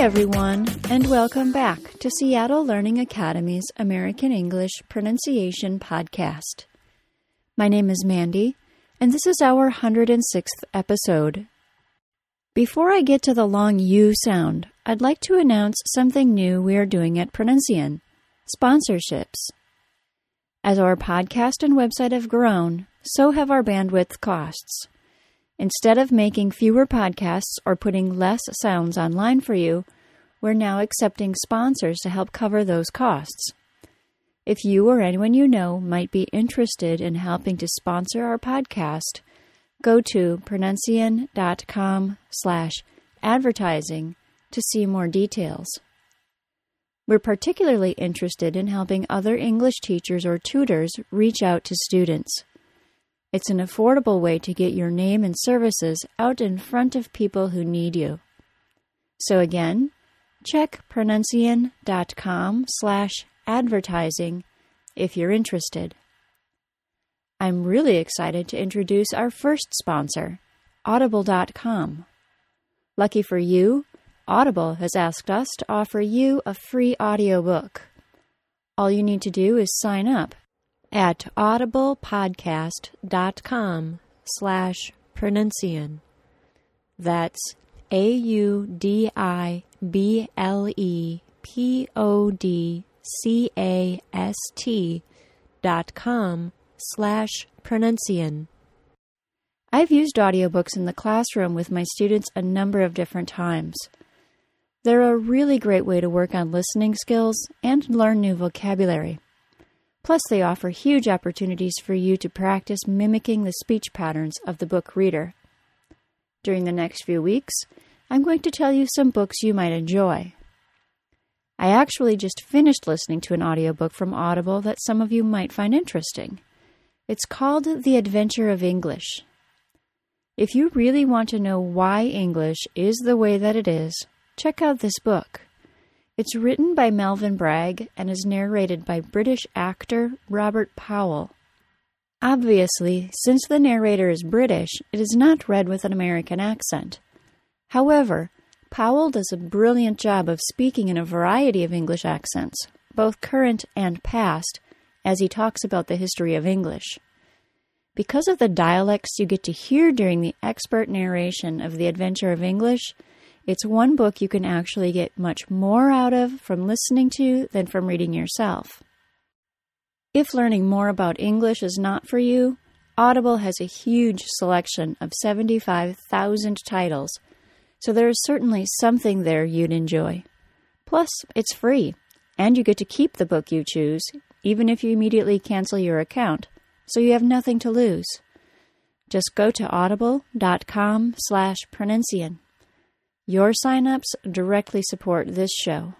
everyone, and welcome back to Seattle Learning Academy's American English Pronunciation Podcast. My name is Mandy, and this is our 106th episode. Before I get to the long U sound, I'd like to announce something new we are doing at Pronuncian sponsorships. As our podcast and website have grown, so have our bandwidth costs. Instead of making fewer podcasts or putting less sounds online for you, we're now accepting sponsors to help cover those costs. If you or anyone you know might be interested in helping to sponsor our podcast, go to pronuncian.com slash advertising to see more details. We're particularly interested in helping other English teachers or tutors reach out to students. It's an affordable way to get your name and services out in front of people who need you. So again, check pronuncian.com slash advertising if you're interested. I'm really excited to introduce our first sponsor, Audible.com. Lucky for you, Audible has asked us to offer you a free audiobook. All you need to do is sign up at audiblepodcast.com slash pronuncian. That's A U D I B L E P O D C A S T dot com slash pronuncian. I've used audiobooks in the classroom with my students a number of different times. They're a really great way to work on listening skills and learn new vocabulary. Plus, they offer huge opportunities for you to practice mimicking the speech patterns of the book reader. During the next few weeks, I'm going to tell you some books you might enjoy. I actually just finished listening to an audiobook from Audible that some of you might find interesting. It's called The Adventure of English. If you really want to know why English is the way that it is, check out this book. It's written by Melvin Bragg and is narrated by British actor Robert Powell. Obviously, since the narrator is British, it is not read with an American accent. However, Powell does a brilliant job of speaking in a variety of English accents, both current and past, as he talks about the history of English. Because of the dialects you get to hear during the expert narration of The Adventure of English, it's one book you can actually get much more out of from listening to than from reading yourself. If learning more about English is not for you, Audible has a huge selection of 75,000 titles, so there is certainly something there you'd enjoy. Plus, it's free, and you get to keep the book you choose, even if you immediately cancel your account, so you have nothing to lose. Just go to audible.com slash pronuncian. Your signups directly support this show.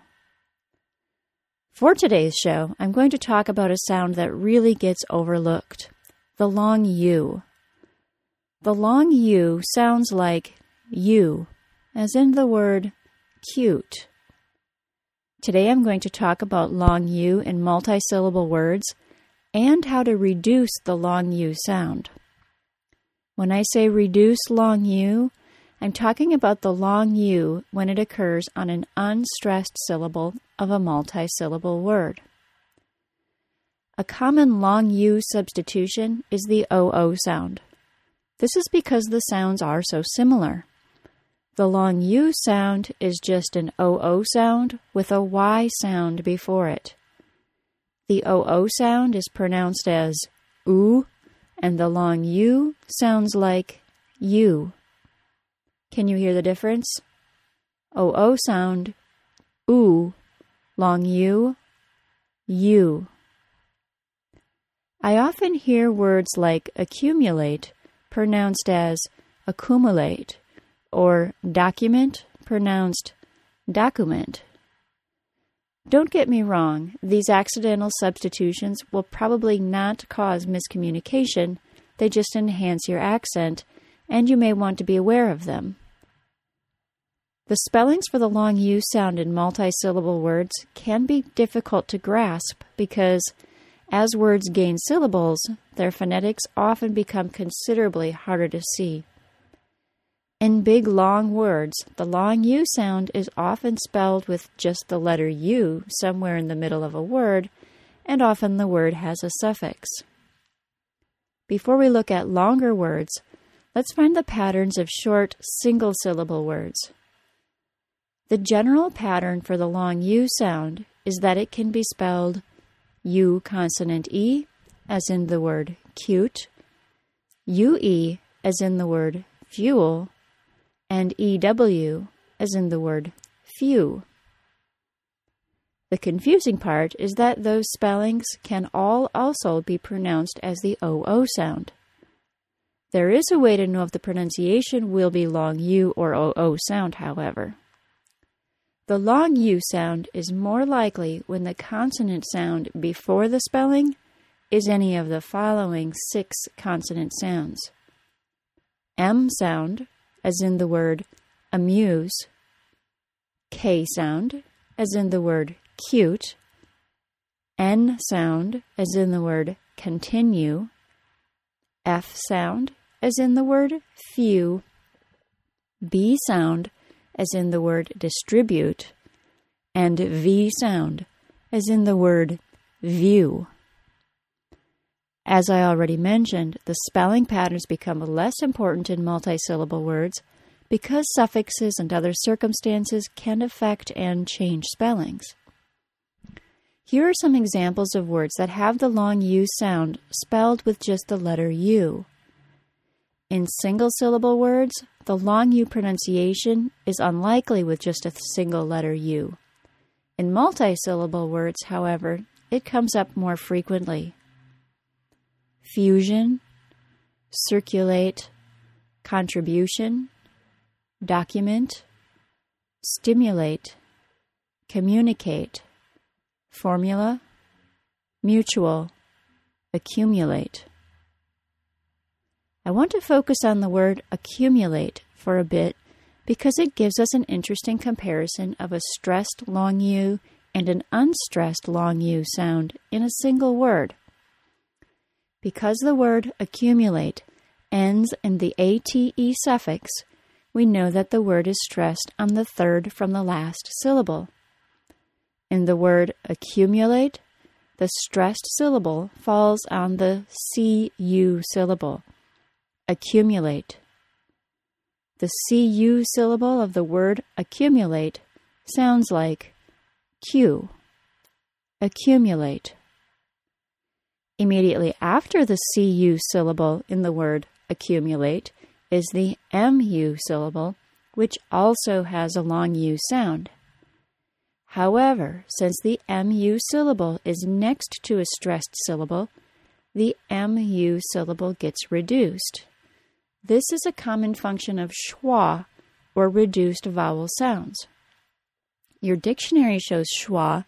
For today's show, I'm going to talk about a sound that really gets overlooked the long U. The long U sounds like you, as in the word cute. Today I'm going to talk about long U in multisyllable words and how to reduce the long U sound. When I say reduce long U, I'm talking about the long U when it occurs on an unstressed syllable of a multisyllable word. A common long U substitution is the OO sound. This is because the sounds are so similar. The long U sound is just an OO sound with a Y sound before it. The OO sound is pronounced as oo, and the long U sounds like you. Can you hear the difference? Oh, OO sound, oo, long U, U. I often hear words like accumulate pronounced as accumulate or document pronounced document. Don't get me wrong, these accidental substitutions will probably not cause miscommunication, they just enhance your accent, and you may want to be aware of them. The spellings for the long U sound in multisyllable words can be difficult to grasp because, as words gain syllables, their phonetics often become considerably harder to see. In big long words, the long U sound is often spelled with just the letter U somewhere in the middle of a word, and often the word has a suffix. Before we look at longer words, let's find the patterns of short single syllable words. The general pattern for the long U sound is that it can be spelled U consonant E, as in the word cute, UE, as in the word fuel, and EW, as in the word few. The confusing part is that those spellings can all also be pronounced as the OO sound. There is a way to know if the pronunciation will be long U or OO sound, however. The long U sound is more likely when the consonant sound before the spelling is any of the following six consonant sounds. M sound, as in the word amuse, K sound, as in the word cute, N sound, as in the word continue, F sound, as in the word few, B sound, as in the word distribute, and V sound, as in the word view. As I already mentioned, the spelling patterns become less important in multisyllable words because suffixes and other circumstances can affect and change spellings. Here are some examples of words that have the long U sound spelled with just the letter U. In single syllable words, the long U pronunciation is unlikely with just a single letter U. In multisyllable words, however, it comes up more frequently. Fusion, circulate, contribution, document, stimulate, communicate, formula, mutual, accumulate. I want to focus on the word accumulate for a bit because it gives us an interesting comparison of a stressed long U and an unstressed long U sound in a single word. Because the word accumulate ends in the ate suffix, we know that the word is stressed on the third from the last syllable. In the word accumulate, the stressed syllable falls on the cu syllable. Accumulate. The cu syllable of the word accumulate sounds like Q. Accumulate. Immediately after the cu syllable in the word accumulate is the mu syllable, which also has a long u sound. However, since the mu syllable is next to a stressed syllable, the mu syllable gets reduced. This is a common function of schwa, or reduced vowel sounds. Your dictionary shows schwa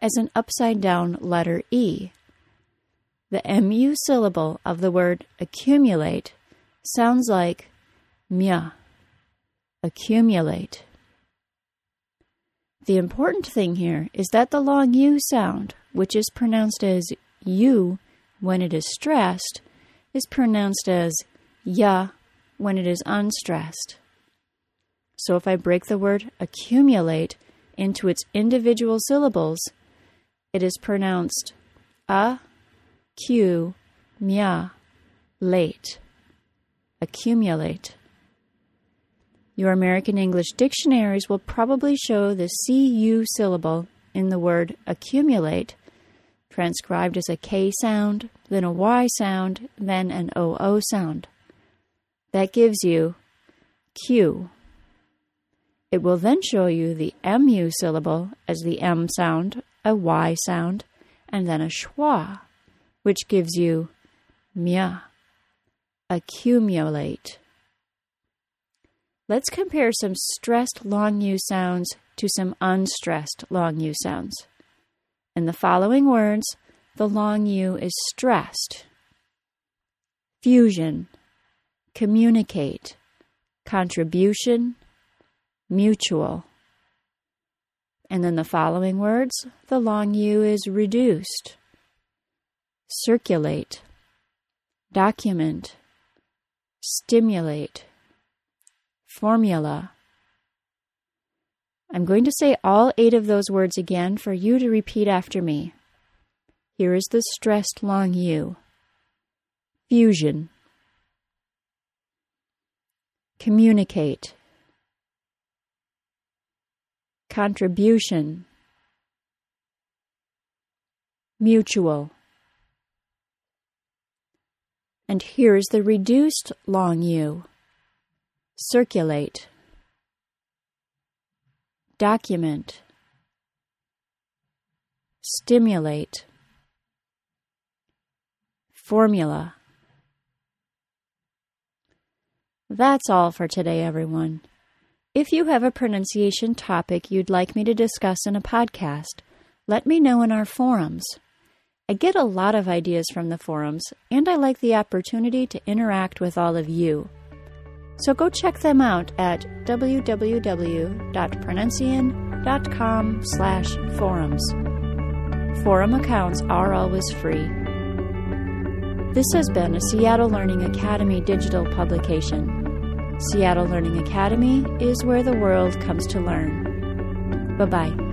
as an upside down letter E, the mu syllable of the word accumulate sounds like mya, accumulate. The important thing here is that the long U sound, which is pronounced as U when it is stressed, is pronounced as ya when it is unstressed. So if I break the word accumulate into its individual syllables, it is pronounced a Q, mya, late, accumulate. Your American English dictionaries will probably show the CU syllable in the word accumulate, transcribed as a K sound, then a Y sound, then an OO sound. That gives you Q. It will then show you the MU syllable as the M sound, a Y sound, and then a schwa which gives you mya, accumulate. Let's compare some stressed long U sounds to some unstressed long U sounds. In the following words, the long U is stressed. Fusion, communicate, contribution, mutual. And in the following words, the long U is reduced. Circulate, document, stimulate, formula. I'm going to say all eight of those words again for you to repeat after me. Here is the stressed long U. Fusion, communicate, contribution, mutual. And here's the reduced long U. Circulate, document, stimulate, formula. That's all for today, everyone. If you have a pronunciation topic you'd like me to discuss in a podcast, let me know in our forums. I get a lot of ideas from the forums, and I like the opportunity to interact with all of you. So go check them out at www.pronuncian.com slash forums. Forum accounts are always free. This has been a Seattle Learning Academy digital publication. Seattle Learning Academy is where the world comes to learn. Bye bye.